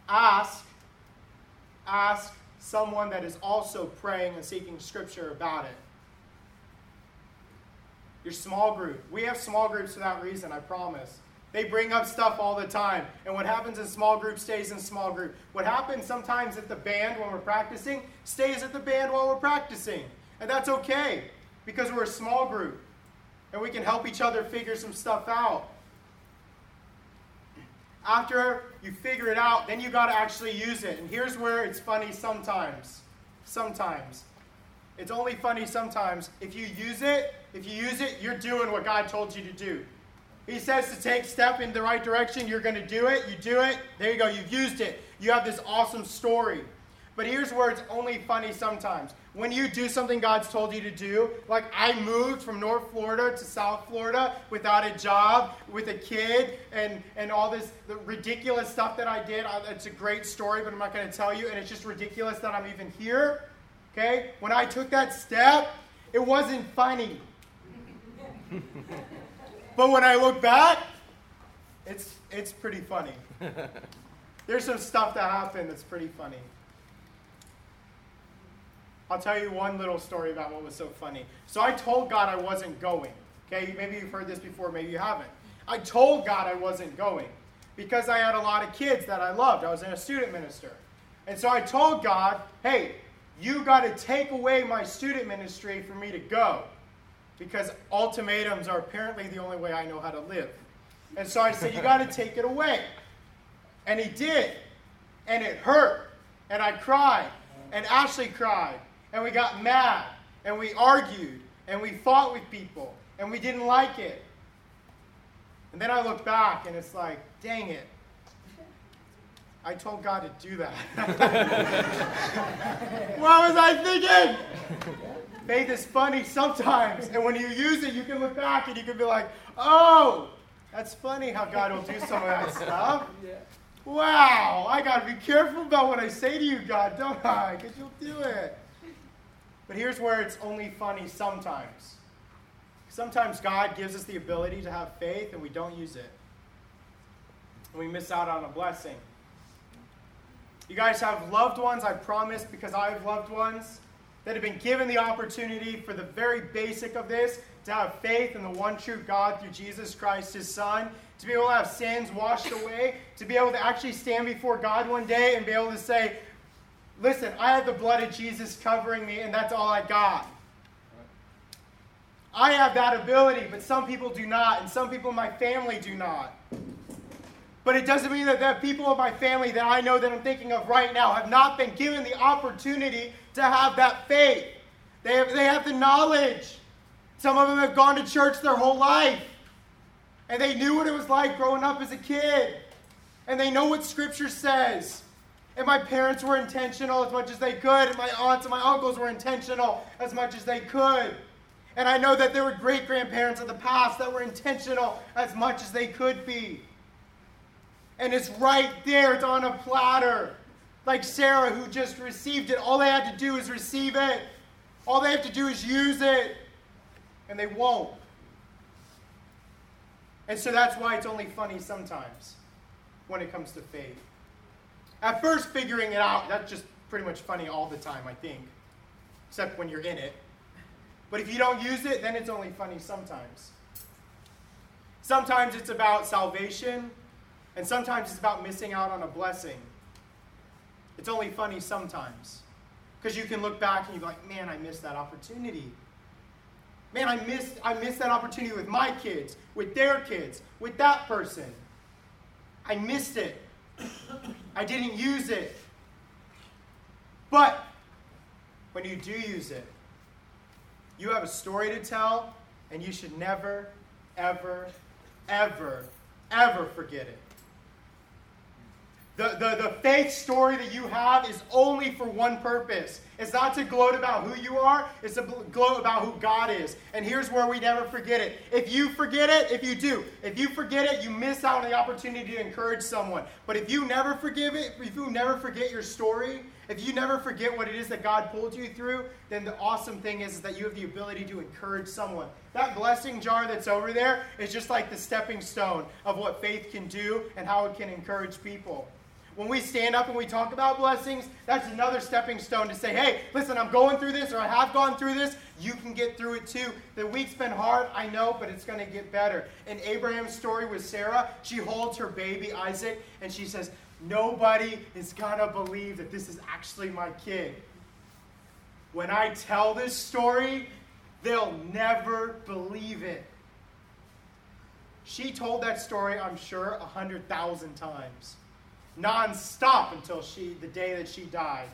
ask ask someone that is also praying and seeking scripture about it. Your small group. We have small groups for that reason, I promise. They bring up stuff all the time. And what happens in small group stays in small group. What happens sometimes at the band when we're practicing stays at the band while we're practicing. And that's okay because we're a small group and we can help each other figure some stuff out. After you figure it out, then you got to actually use it. And here's where it's funny sometimes. Sometimes. It's only funny sometimes. If you use it, if you use it, you're doing what God told you to do. He says to take step in the right direction, you're going to do it. You do it. There you go. You've used it. You have this awesome story. But here's where it's only funny sometimes. When you do something God's told you to do, like I moved from North Florida to South Florida without a job, with a kid, and, and all this ridiculous stuff that I did. It's a great story, but I'm not going to tell you. And it's just ridiculous that I'm even here. Okay? When I took that step, it wasn't funny. but when I look back, it's, it's pretty funny. There's some stuff that happened that's pretty funny. I'll tell you one little story about what was so funny. So I told God I wasn't going. Okay, maybe you've heard this before, maybe you haven't. I told God I wasn't going because I had a lot of kids that I loved. I was in a student minister. And so I told God, hey, you got to take away my student ministry for me to go because ultimatums are apparently the only way I know how to live. And so I said, you got to take it away. And he did. And it hurt. And I cried. And Ashley cried and we got mad and we argued and we fought with people and we didn't like it. And then I look back and it's like, dang it. I told God to do that. what was I thinking? Faith is funny sometimes. And when you use it, you can look back and you can be like, oh, that's funny how God will do some of that stuff. Yeah. Wow, I got to be careful about what I say to you, God, don't I? Because you'll do it. But here's where it's only funny sometimes. Sometimes God gives us the ability to have faith and we don't use it. And we miss out on a blessing. You guys have loved ones, I promise, because I have loved ones that have been given the opportunity for the very basic of this to have faith in the one true God through Jesus Christ, his Son, to be able to have sins washed away, to be able to actually stand before God one day and be able to say, Listen, I have the blood of Jesus covering me, and that's all I got. I have that ability, but some people do not, and some people in my family do not. But it doesn't mean that the people of my family that I know that I'm thinking of right now have not been given the opportunity to have that faith. They have, they have the knowledge. Some of them have gone to church their whole life. And they knew what it was like growing up as a kid. And they know what Scripture says. And my parents were intentional as much as they could. And my aunts and my uncles were intentional as much as they could. And I know that there were great grandparents of the past that were intentional as much as they could be. And it's right there, it's on a platter. Like Sarah, who just received it. All they had to do is receive it, all they have to do is use it. And they won't. And so that's why it's only funny sometimes when it comes to faith. At first, figuring it out, that's just pretty much funny all the time, I think, except when you're in it. But if you don't use it, then it's only funny sometimes. Sometimes it's about salvation, and sometimes it's about missing out on a blessing. It's only funny sometimes. Because you can look back and you're like, man, I missed that opportunity. Man, I missed, I missed that opportunity with my kids, with their kids, with that person. I missed it. I didn't use it. But when you do use it, you have a story to tell, and you should never, ever, ever, ever forget it. The, the, the faith story that you have is only for one purpose. It's not to gloat about who you are, it's to gloat about who God is. And here's where we never forget it. If you forget it, if you do, if you forget it, you miss out on the opportunity to encourage someone. But if you never forgive it, if you never forget your story, if you never forget what it is that God pulled you through, then the awesome thing is, is that you have the ability to encourage someone. That blessing jar that's over there is just like the stepping stone of what faith can do and how it can encourage people. When we stand up and we talk about blessings, that's another stepping stone to say, hey, listen, I'm going through this or I have gone through this. You can get through it too. The week's been hard, I know, but it's going to get better. In Abraham's story with Sarah, she holds her baby Isaac and she says, nobody is going to believe that this is actually my kid. When I tell this story, they'll never believe it. She told that story, I'm sure, a hundred thousand times nonstop until she the day that she died.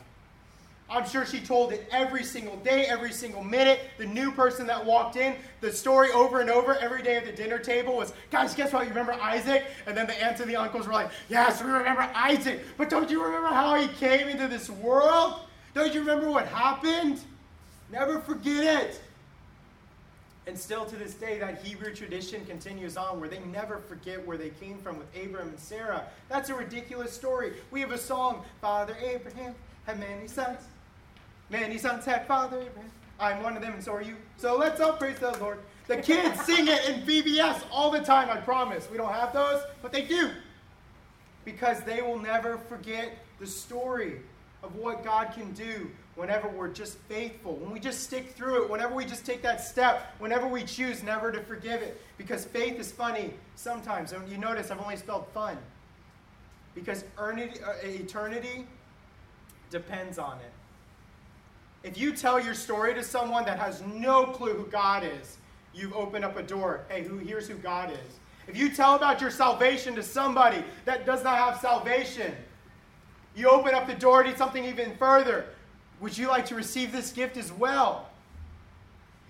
I'm sure she told it every single day, every single minute. The new person that walked in, the story over and over every day at the dinner table was, guys, guess what? You remember Isaac? And then the aunts and the uncles were like, yes, we remember Isaac. But don't you remember how he came into this world? Don't you remember what happened? Never forget it. And still to this day, that Hebrew tradition continues on where they never forget where they came from with Abram and Sarah. That's a ridiculous story. We have a song, Father Abraham had many sons. Many sons had Father Abraham. I'm one of them, and so are you. So let's all praise the Lord. The kids sing it in VBS all the time, I promise. We don't have those, but they do. Because they will never forget the story of what God can do whenever we're just faithful, when we just stick through it, whenever we just take that step, whenever we choose never to forgive it. Because faith is funny sometimes. And you notice I've only spelled fun. Because uh, eternity depends on it. If you tell your story to someone that has no clue who God is, you've opened up a door. Hey, who here's who God is. If you tell about your salvation to somebody that does not have salvation, you open up the door to something even further. Would you like to receive this gift as well?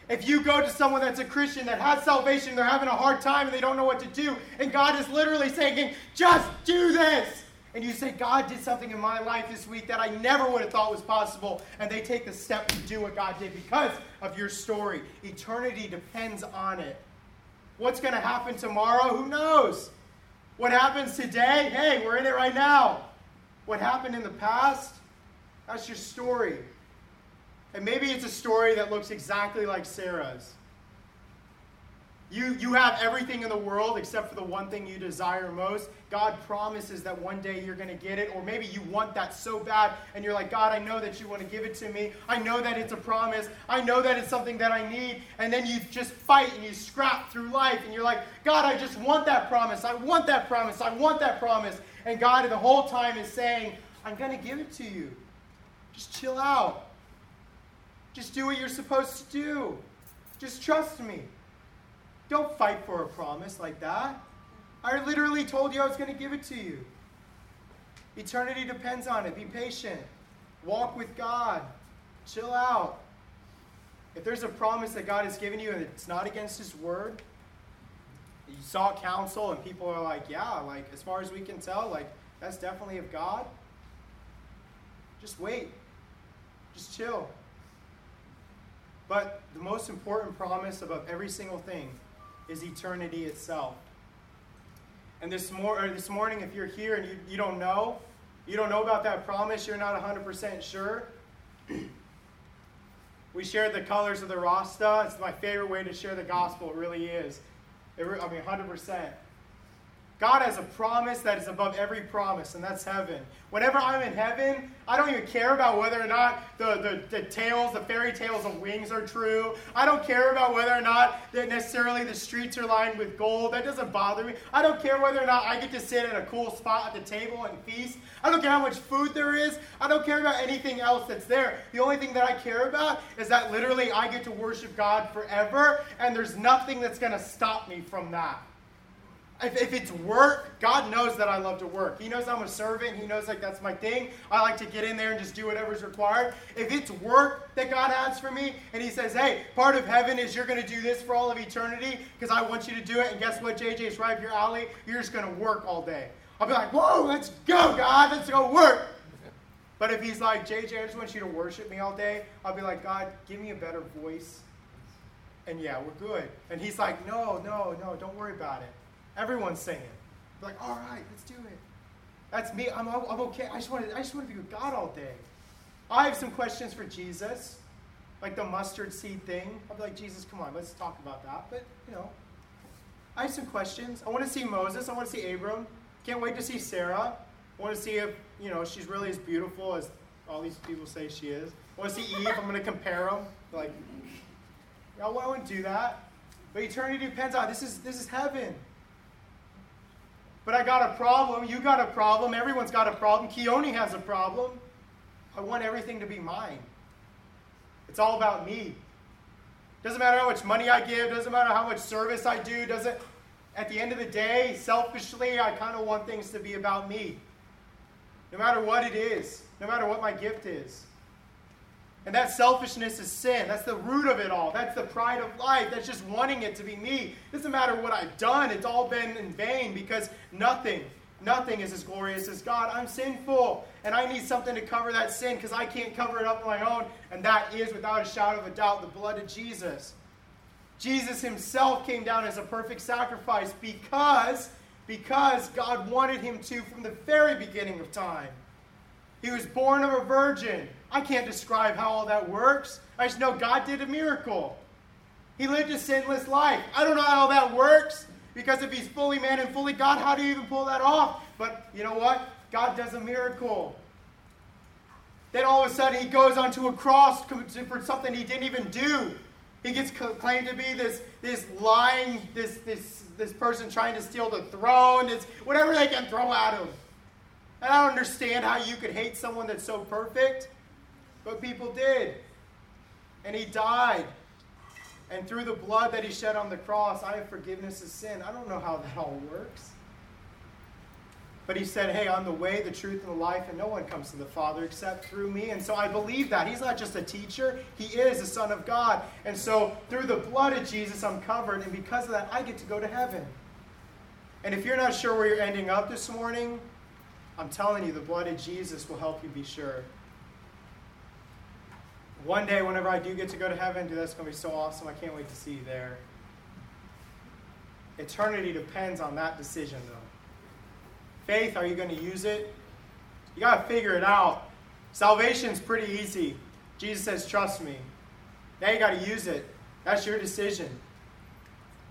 If you go to someone that's a Christian that has salvation, they're having a hard time and they don't know what to do, and God is literally saying, just do this. And you say, God did something in my life this week that I never would have thought was possible. And they take the step to do what God did because of your story. Eternity depends on it. What's going to happen tomorrow? Who knows? What happens today? Hey, we're in it right now. What happened in the past? That's your story. And maybe it's a story that looks exactly like Sarah's. You, you have everything in the world except for the one thing you desire most. God promises that one day you're going to get it. Or maybe you want that so bad and you're like, God, I know that you want to give it to me. I know that it's a promise. I know that it's something that I need. And then you just fight and you scrap through life and you're like, God, I just want that promise. I want that promise. I want that promise. And God, the whole time, is saying, I'm going to give it to you. Just chill out. Just do what you're supposed to do. Just trust me. Don't fight for a promise like that. I literally told you I was going to give it to you. Eternity depends on it. Be patient. Walk with God. Chill out. If there's a promise that God has given you and it's not against His word, you sought counsel and people are like, yeah, like as far as we can tell, like that's definitely of God. Just wait. Just chill. But the most important promise above every single thing is eternity itself. And this, mor- this morning, if you're here and you, you don't know, you don't know about that promise, you're not 100% sure. we shared the colors of the Rasta. It's my favorite way to share the gospel, it really is. It re- I mean, 100%. God has a promise that is above every promise, and that's heaven. Whenever I'm in heaven, I don't even care about whether or not the, the, the tales, the fairy tales of wings are true. I don't care about whether or not that necessarily the streets are lined with gold. That doesn't bother me. I don't care whether or not I get to sit at a cool spot at the table and feast. I don't care how much food there is. I don't care about anything else that's there. The only thing that I care about is that literally I get to worship God forever, and there's nothing that's going to stop me from that. If, if it's work, God knows that I love to work. He knows I'm a servant. He knows like that's my thing. I like to get in there and just do whatever's required. If it's work that God has for me, and He says, "Hey, part of heaven is you're going to do this for all of eternity because I want you to do it," and guess what, JJ, it's right up your alley. You're just going to work all day. I'll be like, "Whoa, let's go, God, let's go work." But if He's like, "JJ, I just want you to worship me all day," I'll be like, "God, give me a better voice." And yeah, we're good. And He's like, "No, no, no, don't worry about it." Everyone's saying, like, all right, let's do it. That's me. I'm, I'm okay. I just, want to, I just want to be with God all day. I have some questions for Jesus, like the mustard seed thing. I'll be like, Jesus, come on, let's talk about that. But, you know, I have some questions. I want to see Moses. I want to see Abram. Can't wait to see Sarah. I want to see if, you know, she's really as beautiful as all these people say she is. I want to see Eve. I'm going to compare them. Like, I wouldn't do that. But eternity depends on this is this is heaven. But I got a problem. You got a problem. Everyone's got a problem. Keone has a problem. I want everything to be mine. It's all about me. Doesn't matter how much money I give. Doesn't matter how much service I do. Doesn't. At the end of the day, selfishly, I kind of want things to be about me. No matter what it is. No matter what my gift is. And that selfishness is sin. That's the root of it all. That's the pride of life. That's just wanting it to be me. It doesn't matter what I've done, it's all been in vain because nothing, nothing is as glorious as God. I'm sinful, and I need something to cover that sin because I can't cover it up on my own. And that is, without a shadow of a doubt, the blood of Jesus. Jesus himself came down as a perfect sacrifice because, because God wanted him to from the very beginning of time. He was born of a virgin. I can't describe how all that works. I just know God did a miracle. He lived a sinless life. I don't know how that works because if he's fully man and fully God, how do you even pull that off? But you know what? God does a miracle. Then all of a sudden he goes onto a cross for something he didn't even do. He gets claimed to be this, this lying, this, this, this person trying to steal the throne, this, whatever they can throw at him. I don't understand how you could hate someone that's so perfect. But people did. And he died. And through the blood that he shed on the cross, I have forgiveness of sin. I don't know how that all works. But he said, Hey, I'm the way, the truth, and the life, and no one comes to the Father except through me. And so I believe that. He's not just a teacher, he is the Son of God. And so through the blood of Jesus, I'm covered. And because of that, I get to go to heaven. And if you're not sure where you're ending up this morning, I'm telling you, the blood of Jesus will help you be sure one day, whenever I do get to go to heaven, dude, that's going to be so awesome. I can't wait to see you there. Eternity depends on that decision, though. Faith, are you going to use it? You got to figure it out. Salvation's pretty easy. Jesus says, Trust me. Now you got to use it. That's your decision.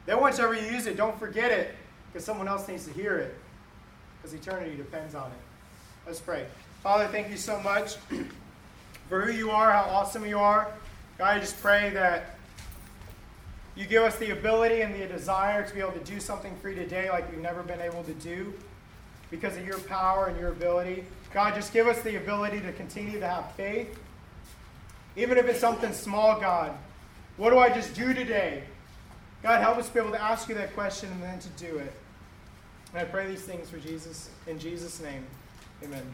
Then, once ever you use it, don't forget it because someone else needs to hear it because eternity depends on it. Let's pray. Father, thank you so much for who you are, how awesome you are. God, I just pray that you give us the ability and the desire to be able to do something for you today like we've never been able to do because of your power and your ability. God, just give us the ability to continue to have faith. Even if it's something small, God. What do I just do today? God, help us be able to ask you that question and then to do it. And I pray these things for Jesus, in Jesus' name. Amen.